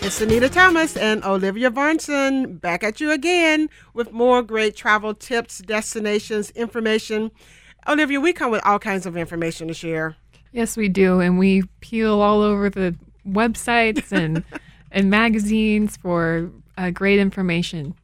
It's Anita Thomas and Olivia Varnson back at you again with more great travel tips, destinations, information. Olivia, we come with all kinds of information to share. Yes, we do, and we peel all over the websites and and magazines for uh, great information.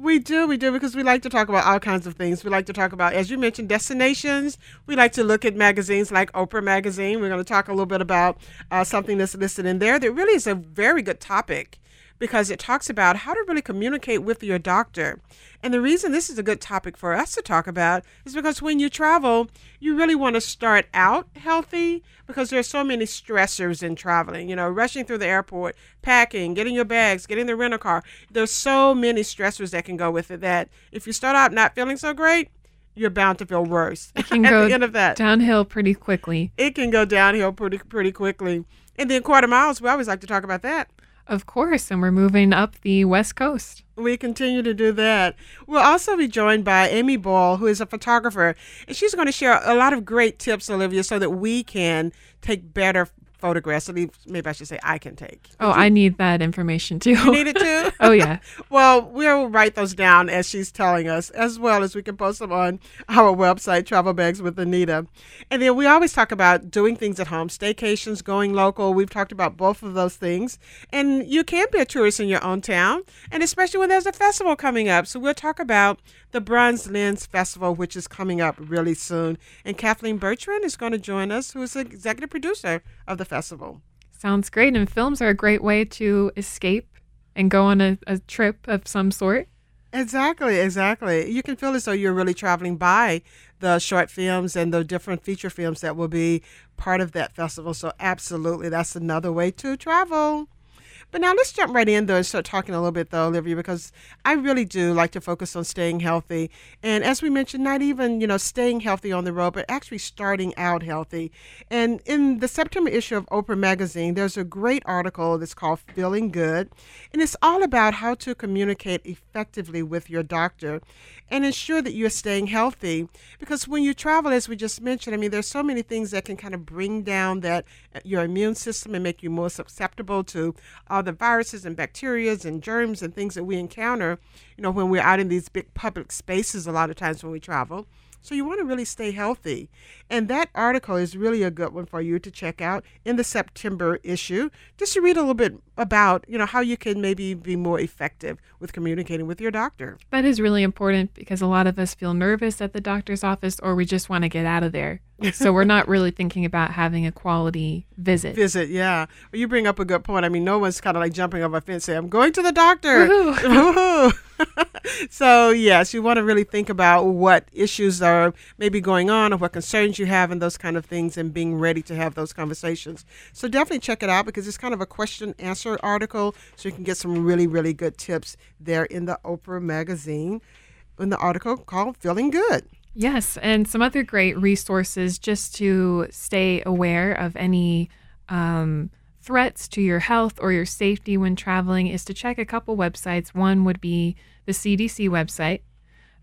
We do, we do, because we like to talk about all kinds of things. We like to talk about, as you mentioned, destinations. We like to look at magazines like Oprah Magazine. We're going to talk a little bit about uh, something that's listed in there that really is a very good topic because it talks about how to really communicate with your doctor. And the reason this is a good topic for us to talk about is because when you travel, you really want to start out healthy because there's so many stressors in traveling. You know, rushing through the airport, packing, getting your bags, getting the rental car. There's so many stressors that can go with it that if you start out not feeling so great, you're bound to feel worse. It can at go the end of that. downhill pretty quickly. It can go downhill pretty pretty quickly. And then quarter miles, we always like to talk about that. Of course, and we're moving up the West Coast. We continue to do that. We'll also be joined by Amy Boyle, who is a photographer, and she's going to share a lot of great tips, Olivia, so that we can take better photographs. At least, maybe I should say I can take. Oh, I need that information too. You need it too? oh yeah. well, we'll write those down as she's telling us, as well as we can post them on our website, Travel Bags with Anita. And then we always talk about doing things at home, staycations, going local. We've talked about both of those things. And you can be a tourist in your own town, and especially when there's a festival coming up. So we'll talk about the Bronze Lens Festival, which is coming up really soon. And Kathleen Bertrand is going to join us, who is the executive producer of the festival. Sounds great. And films are a great way to escape and go on a, a trip of some sort. Exactly, exactly. You can feel as though you're really traveling by the short films and the different feature films that will be part of that festival. So, absolutely, that's another way to travel. But now let's jump right in though and start talking a little bit though, Olivia, because I really do like to focus on staying healthy. And as we mentioned, not even, you know, staying healthy on the road, but actually starting out healthy. And in the September issue of Oprah Magazine, there's a great article that's called Feeling Good. And it's all about how to communicate effectively with your doctor and ensure that you're staying healthy. Because when you travel, as we just mentioned, I mean, there's so many things that can kind of bring down that uh, your immune system and make you more susceptible to all the viruses and bacterias and germs and things that we encounter, you know, when we're out in these big public spaces a lot of times when we travel. So you want to really stay healthy. And that article is really a good one for you to check out in the September issue, just to read a little bit about, you know, how you can maybe be more effective with communicating with your doctor. That is really important because a lot of us feel nervous at the doctor's office or we just want to get out of there. so we're not really thinking about having a quality visit. Visit, yeah. Well, you bring up a good point. I mean, no one's kind of like jumping over a fence say, I'm going to the doctor. Woo-hoo. so, yes, you want to really think about what issues are maybe going on or what concerns you have and those kind of things and being ready to have those conversations. So, definitely check it out because it's kind of a question answer article. So, you can get some really, really good tips there in the Oprah magazine in the article called Feeling Good. Yes, and some other great resources just to stay aware of any um, threats to your health or your safety when traveling is to check a couple websites. One would be the CDC website,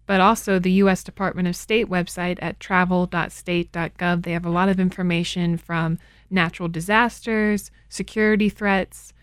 but also the U.S. Department of State website at travel.state.gov. They have a lot of information from natural disasters, security threats,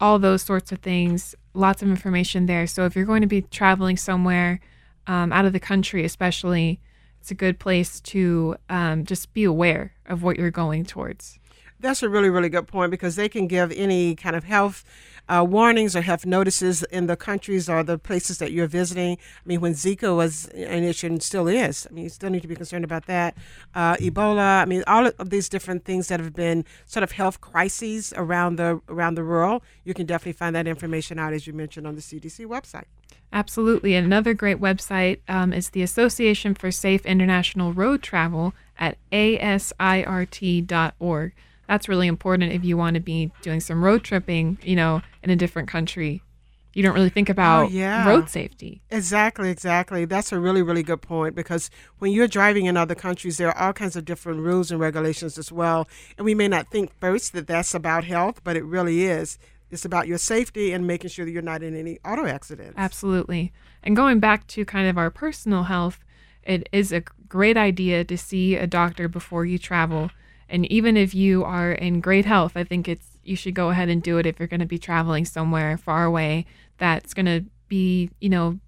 all those sorts of things. Lots of information there. So if you're going to be traveling somewhere, um, out of the country, especially, it's a good place to um, just be aware of what you're going towards. That's a really, really good point because they can give any kind of health uh, warnings or health notices in the countries or the places that you're visiting. I mean, when Zika was an issue and still is, I mean, you still need to be concerned about that. Uh, Ebola, I mean, all of these different things that have been sort of health crises around the around the world. You can definitely find that information out, as you mentioned, on the CDC website. Absolutely. Another great website um, is the Association for Safe International Road Travel at asirt.org. That's really important if you want to be doing some road tripping, you know, in a different country. you don't really think oh, about Oh, yeah. road safety. Exactly, exactly. That's a really, really good point because when you're driving in other countries, there are all kinds of different rules and regulations as well. And we may not think first that that's about health, but it really is. It's about your safety and making sure that you're not in any auto accidents. Absolutely. And going back to kind of our personal health, it is a great idea to see a doctor before you travel. And even if you are in great health, I think it's you should go ahead and do it if you're going to be traveling somewhere far away that's going to be, you know,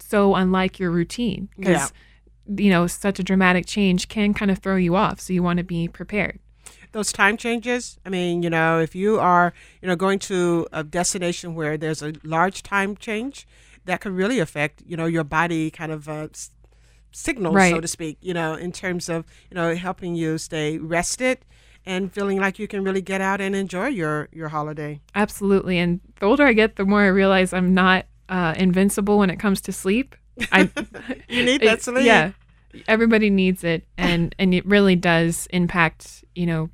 so unlike your routine Yeah. you know, such a dramatic change can kind of throw you off. So you want to be prepared. those time changes i mean you know if you are you know going to a destination where there's a large time change that could really affect you know your body kind of uh, signals so to speak you know in terms of you know helping you stay rested and feeling like you can really get out and enjoy your your holiday Absolutely. And the older I get, the more I realize I'm not uh, invincible when it comes to sleep. I You need that sleep. Yeah, everybody needs it, and and it really does impact you know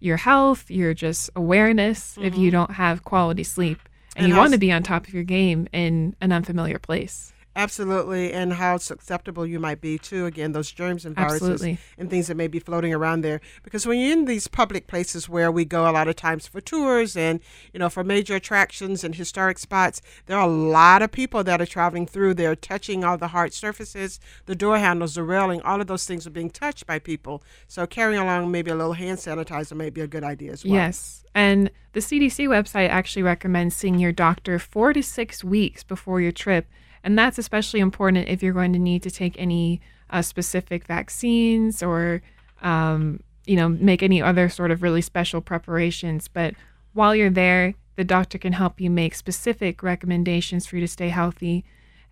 your health, your just awareness if you don't have quality sleep, and, Mm-hmm. And you want to be on top of your game in an unfamiliar place. Absolutely, and how susceptible you might be to again those germs and viruses Absolutely. and things that may be floating around there. Because when you're in these public places where we go a lot of times for tours and you know for major attractions and historic spots, there are a lot of people that are traveling through. They're touching all the hard surfaces, the door handles, the railing. All of those things are being touched by people. So carrying along maybe a little hand sanitizer may be a good idea as well. Yes. And the CDC website actually recommends seeing your doctor four to six weeks before your trip. And that's especially important if you're going to need to take any uh, specific vaccines or, um, you know, make any other sort of really special preparations. But while you're there, the doctor can help you make specific recommendations for you to stay healthy.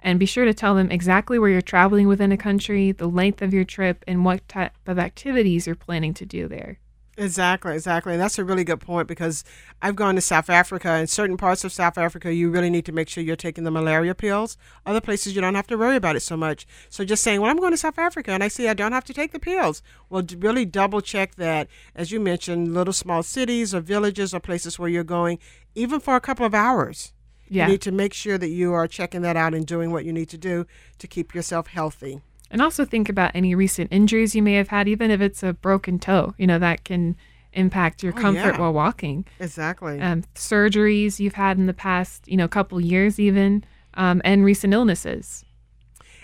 And be sure to tell them exactly where you're traveling within a country, the length of your trip, and what type of activities you're planning to do there. Exactly, exactly. And that's a really good point because I've gone to South Africa. In certain parts of South Africa, you really need to make sure you're taking the malaria pills. Other places, you don't have to worry about it so much. So just saying, well, I'm going to South Africa and I see I don't have to take the pills. Well, really double check that. As you mentioned, little small cities or villages or places where you're going, even for a couple of hours. Yeah. You need to make sure that you are checking that out and doing what you need to do to keep yourself healthy. And also think about any recent injuries you may have had, even if it's a broken toe. You know, that can impact your Oh, comfort yeah. while walking. Exactly. Um, surgeries you've had in the past, you know, couple years even, um, and recent illnesses.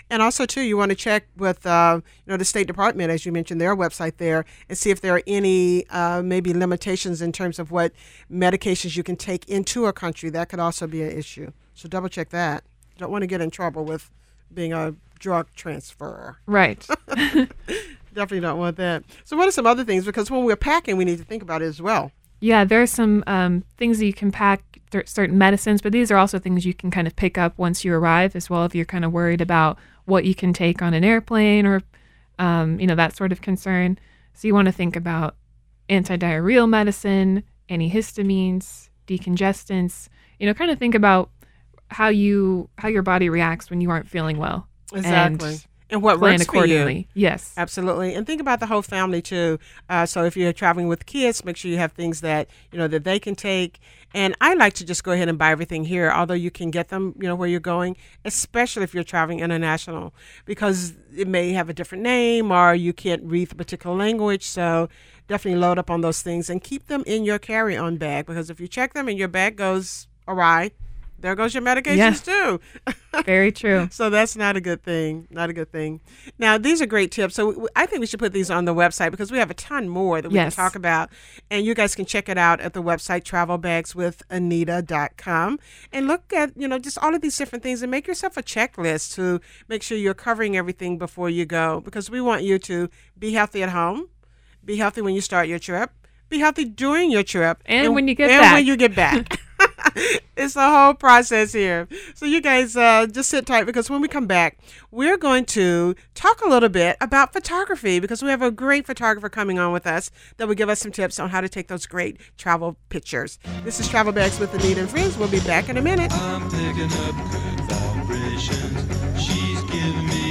And also, too, you want to check with uh, you know the State Department, as you mentioned, their website there, and see if there are any uh, maybe limitations in terms of what medications you can take into a country. That could also be an issue. So double check that. Don't want to get in trouble with being a drug transferer. Right. Definitely don't want that. So what are some other things? Because when we're packing, we need to think about it as well. yeah, there are some um, things that you can pack, certain medicines, but these are also things you can kind of pick up once you arrive as well if you're kind of worried about what you can take on an airplane or, um, you know, that sort of concern. So you want to think about antidiarrheal medicine, antihistamines, decongestants, you know, kind of think about how you how your body reacts when you aren't feeling well. Exactly. And And, what plan works for you. accordingly. Yes. Absolutely, and think about the whole family too. Uh, so if you're traveling with kids, make sure you have things that you know that they can take. And I like to just go ahead and buy everything here, although you can get them, you know, where you're going, especially if you're traveling international, because it may have a different name or you can't read the particular language. So definitely load up on those things and keep them in your carry-on bag because if you check them and your bag goes awry, there goes your medications too. Very true. So that's not a good thing. Not a good thing. Now, these are great tips. So I think we should put these on the website because we have a ton more that we Yes. can talk about. And you guys can check it out at the website travelbagswithanita.com and look at, you know, just all of these different things and make yourself a checklist to make sure you're covering everything before you go because we want you to be healthy at home, be healthy when you start your trip, be healthy during your trip, And when you get and back. when you get back. it's the whole process here. So you guys uh, just sit tight because when we come back, we're going to talk a little bit about photography because we have a great photographer coming on with us that will give us some tips on how to take those great travel pictures. This is Travel Bags with Anita and Friends. We'll be back in a minute. I'm picking up good vibrations. She's giving me